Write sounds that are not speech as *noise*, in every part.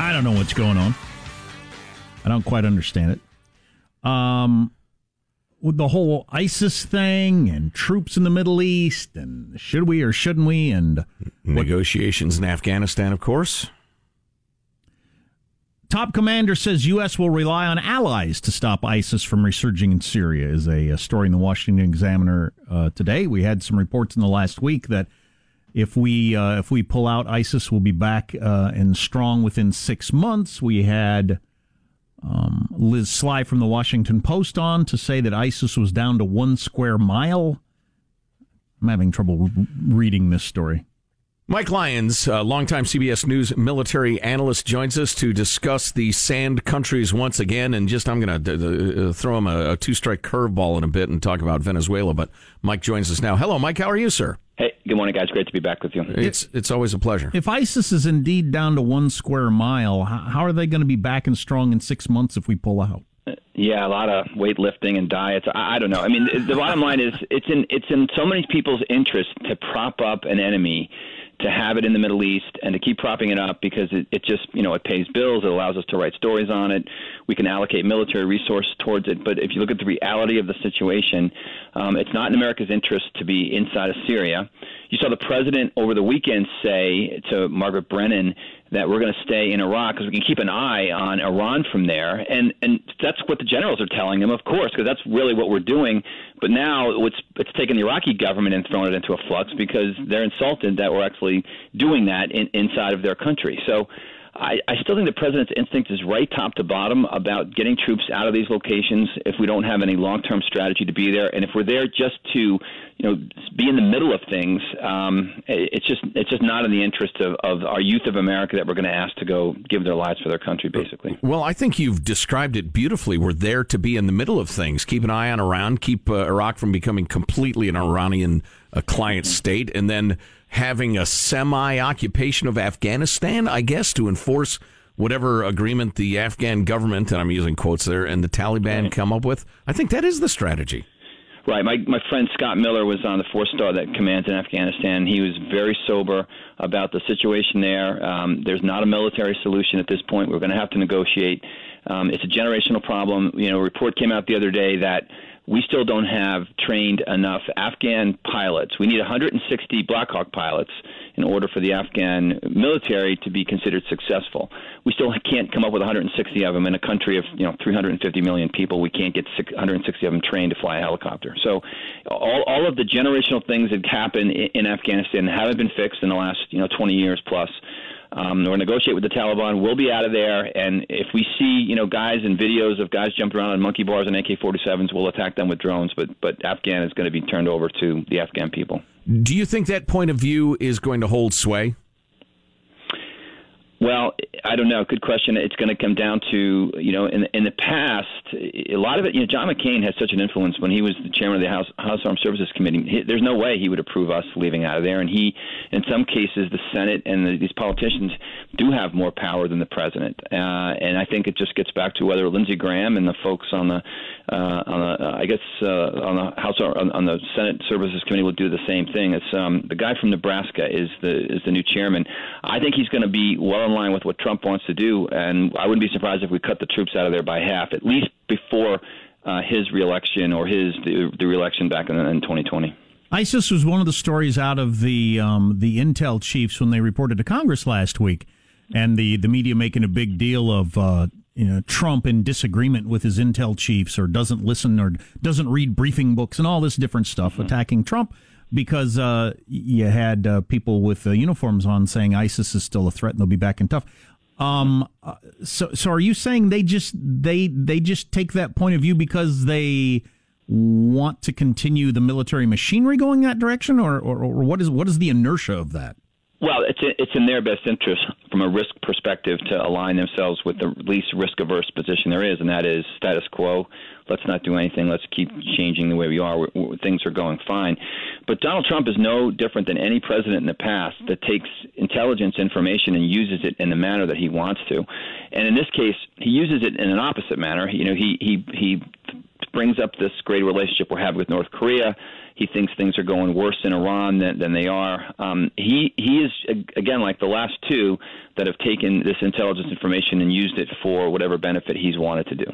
I don't know what's going on. I don't quite understand it. Um, with the whole ISIS thing and troops in the Middle East, and should we or shouldn't we? And negotiations in Afghanistan, of course. Top commander says U.S. will rely on allies to stop ISIS from resurging in Syria. Is a, a story in the Washington Examiner uh, today. We had some reports in the last week that if we uh, if we pull out, ISIS will be back uh, and strong within six months. We had um, Liz Sly from the Washington Post on to say that ISIS was down to one square mile. I'm having trouble reading this story. Mike Lyons, uh, longtime CBS News military analyst, joins us to discuss the sand countries once again. And just, I'm going to uh, throw him a, a two strike curveball in a bit and talk about Venezuela. But Mike joins us now. Hello, Mike. How are you, sir? Hey, good morning, guys. Great to be back with you. It's it's always a pleasure. If ISIS is indeed down to one square mile, how are they going to be back and strong in six months if we pull out? Yeah, a lot of weightlifting and diets. I, I don't know. I mean, the bottom line is it's in it's in so many people's interest to prop up an enemy to have it in the Middle East and to keep propping it up because it, it just, you know, it pays bills. It allows us to write stories on it. We can allocate military resources towards it. But if you look at the reality of the situation, um, it's not in America's interest to be inside of Syria. You saw the president over the weekend say to Margaret Brennan that we're going to stay in Iraq because we can keep an eye on Iran from there, and and that's what the generals are telling them, of course, because that's really what we're doing. But now it's it's taken the Iraqi government and thrown it into a flux because they're insulted that we're actually doing that in, inside of their country. So I, I still think the president's instinct is right top to bottom about getting troops out of these locations if we don't have any long term strategy to be there, and if we're there just to, you know, be in the middle of things, um, it's just it's just not in the interest of, of our youth of America that we're going to ask to go give their lives for their country, basically. Well, I think you've described it beautifully. We're there to be in the middle of things, keep an eye on Iran, keep uh, Iraq from becoming completely an Iranian uh, client state, and then having a semi occupation of Afghanistan, I guess, to enforce whatever agreement the Afghan government, and I'm using quotes there, and the Taliban right. come up with. I think that is the strategy. Right. My my friend Scott Miller was on the four star that commands in Afghanistan. He was very sober about the situation there. Um, there's not a military solution at this point. We're going to have to negotiate. Um, it's a generational problem. You know, a report came out the other day that we still don't have trained enough Afghan pilots. We need 160 Black Hawk pilots in order for the Afghan military to be considered successful. We still can't come up with 160 of them in a country of you know 350 million people. We can't get 160 of them trained to fly a helicopter. So all, all of the generational things that happen in, in Afghanistan haven't been fixed in the last you know 20 years plus. Um, or negotiate with the Taliban. We'll be out of there, and if we see you know guys and videos of guys jumping around on monkey bars and AK-47s, we'll attack them with drones. But but Afghan is going to be turned over to the Afghan people. Do you think that point of view is going to hold sway? Well, I don't know. Good question. It's going to come down to you know in in the past, a lot of it. You know, John McCain had such an influence when he was the chairman of the House House Armed Services Committee. He, there's no way he would approve us leaving out of there. And he, in some cases, the Senate and the, these politicians do have more power than the president. Uh, and I think it just gets back to whether Lindsey Graham and the folks on the uh, on the uh, I guess uh, on the House on, on the Senate Services Committee will do the same thing. It's um, the guy from Nebraska is the is the new chairman. I think he's going to be well line with what Trump wants to do, and I wouldn't be surprised if we cut the troops out of there by half, at least before uh, his reelection or his the, the reelection back in, in 2020. ISIS was one of the stories out of the um, the intel chiefs when they reported to Congress last week, and the, the media making a big deal of uh, you know Trump in disagreement with his intel chiefs or doesn't listen or doesn't read briefing books and all this different stuff, mm-hmm. attacking Trump because uh, you had uh, people with uh, uniforms on saying ISIS is still a threat and they'll be back in tough. Um, uh, so, so are you saying they just they they just take that point of view because they want to continue the military machinery going that direction, or, or, or what is what is the inertia of that? Well, it's it's in their best interest from a risk perspective to align themselves with the least risk averse position there is, and that is status quo. Let's not do anything. Let's keep changing the way we are. We're, we're, things are going fine. But Donald Trump is no different than any president in the past that takes intelligence information and uses it in the manner that he wants to. And in this case, he uses it in an opposite manner. You know, he he he brings up this great relationship we're having with North Korea he thinks things are going worse in Iran than, than they are. Um, he he is again like the last two that have taken this intelligence information and used it for whatever benefit he's wanted to do.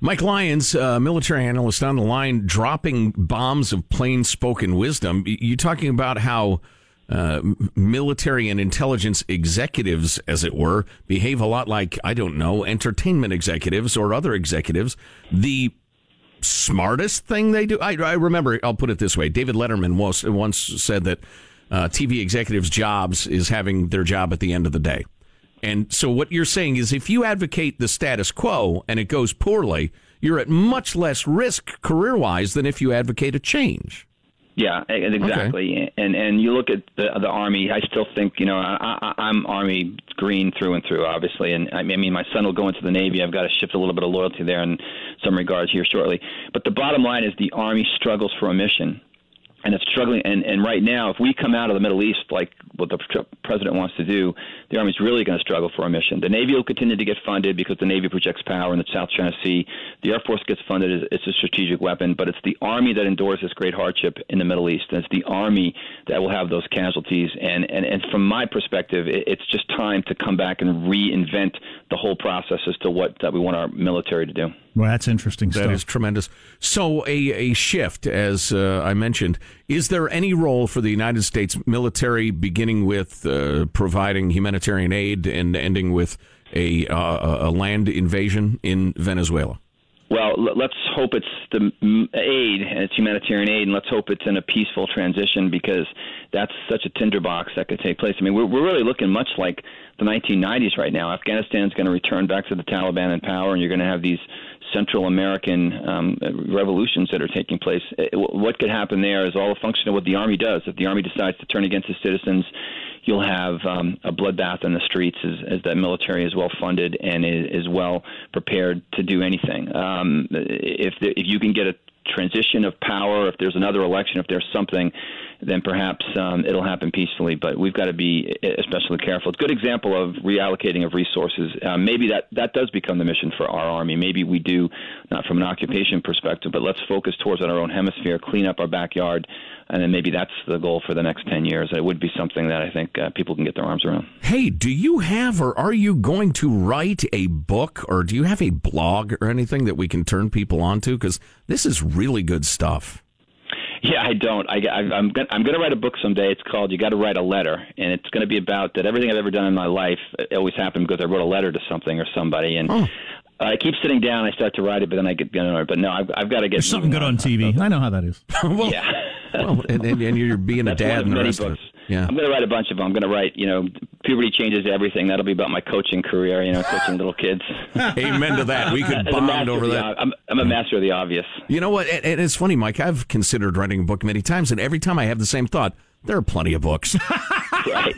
Mike Lyons, uh, military analyst on the line, dropping bombs of plain spoken wisdom. You talking about how uh, military and intelligence executives, as it were, behave a lot like, I don't know, entertainment executives or other executives. The smartest thing they do. I, I remember, I'll put it this way David Letterman was, once said that uh, TV executives' jobs is having their job at the end of the day. And so what you're saying is if you advocate the status quo and it goes poorly, you're at much less risk career wise than if you advocate a change. Yeah, exactly. Okay. And and you look at the the army. I still think you know I, I'm army green through and through, obviously. And I mean, my son will go into the navy. I've got to shift a little bit of loyalty there in some regards here shortly. But the bottom line is the army struggles for a mission and it's struggling. And, and right now, if we come out of the Middle East like what the president wants to do, the Army's really going to struggle for a mission. The Navy will continue to get funded because the Navy projects power in the South China Sea. The Air Force gets funded; it's a strategic weapon. But it's the Army that endures this great hardship in the Middle East, and it's the Army that will have those casualties. And and, and from my perspective, it, it's just time to come back and reinvent the whole process as to what that we want our military to do. Well, that's interesting That stuff. tremendous. So, a, a shift, as uh, I mentioned. Is there any role for the United States military, beginning with uh, providing humanitarian aid and ending with a, uh, a land invasion in Venezuela? Well, let's hope it's the aid and it's humanitarian aid, and let's hope it's in a peaceful transition because that's such a tinderbox that could take place. I mean, we're, we're really looking much like the 1990s right now. Afghanistan's going to return back to the Taliban in power, and you're going to have these Central American um, revolutions that are taking place. What could happen there is all a function of what the army does. If the army decides to turn against its citizens, you'll have um, a bloodbath in the streets as, as that military is well funded and is, is well prepared to do anything. Um, if the, if you can get a transition of power, if there's another election, if there's something, then perhaps um, it'll happen peacefully. But we've got to be especially careful. It's a good example of reallocating of resources. Um, maybe that, that does become the mission for our Army. Maybe we do, not from an occupation perspective, but let's focus towards our own hemisphere, clean up our backyard, and then maybe that's the goal for the next 10 years. It would be something that I think uh, people can get their arms around. Hey, do you have or are you going to write a book or do you have a blog or anything that we can turn people onto? Because this is really good stuff. *laughs* Yeah, I don't. I, I, I'm gonna, I'm going to write a book someday. It's called "You Got to Write a Letter," and it's going to be about that everything I've ever done in my life it always happened because I wrote a letter to something or somebody, and oh. I keep sitting down. I start to write it, but then I get annoyed. But no, I've, I've got to get There's something good on, TV. I know how that is. *laughs* well, yeah. Well, and, and, and, you're being a dad and books. of it. Yeah. I'm going to write a bunch of them. I'm going to write, you know, puberty changes everything. That'll be about my coaching career. You know, coaching little kids. *laughs* Amen to that. We could *laughs* bond over that. I'm, I'm, a master of the obvious. You know what? And it's funny, Mike. I've considered writing a book many times, and every time I have the same thought. There are plenty of books. *laughs* right.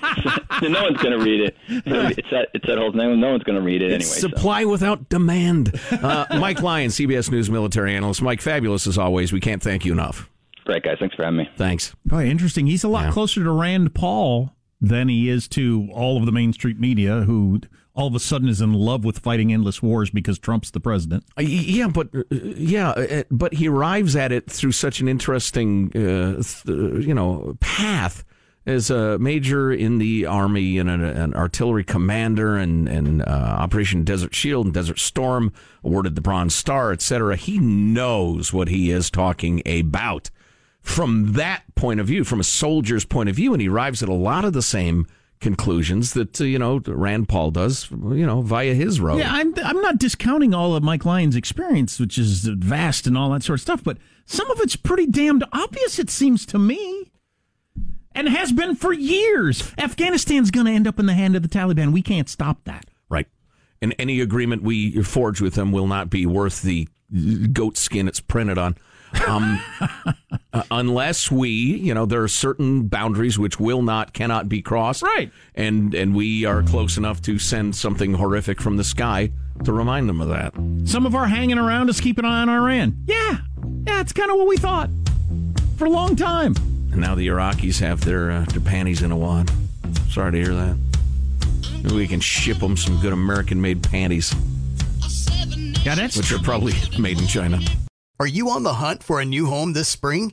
no one's going to read it. It's that it's that whole thing. No one's going to read it it's anyway. Supply so. without demand. Uh, Mike Lyon, CBS News military analyst. Mike, fabulous as always. We can't thank you enough. Great guys. Thanks for having me. Thanks. Oh, interesting. He's a lot yeah. closer to Rand Paul than he is to all of the mainstream media who all of a sudden is in love with fighting endless wars because Trump's the president. Uh, yeah, but uh, yeah, uh, but he arrives at it through such an interesting, uh, th- you know, path. As a major in the army and an, an artillery commander and, and uh, Operation Desert Shield and Desert Storm, awarded the Bronze Star, etc. He knows what he is talking about from that point of view, from a soldier's point of view, and he arrives at a lot of the same conclusions that uh, you know Rand Paul does, you know, via his road. Yeah, I'm I'm not discounting all of Mike Lyon's experience, which is vast and all that sort of stuff, but some of it's pretty damned obvious. It seems to me. And has been for years. Afghanistan's going to end up in the hand of the Taliban. We can't stop that. Right. And any agreement we forge with them will not be worth the goat skin it's printed on. Um, *laughs* uh, unless we, you know, there are certain boundaries which will not, cannot be crossed. Right. And and we are close enough to send something horrific from the sky to remind them of that. Some of our hanging around is keep an eye on Iran. Yeah, yeah, it's kind of what we thought for a long time. And now the Iraqis have their uh, their panties in a wad. Sorry to hear that. Maybe we can ship them some good American-made panties. Yeah, that's which are probably *laughs* made in China. Are you on the hunt for a new home this spring,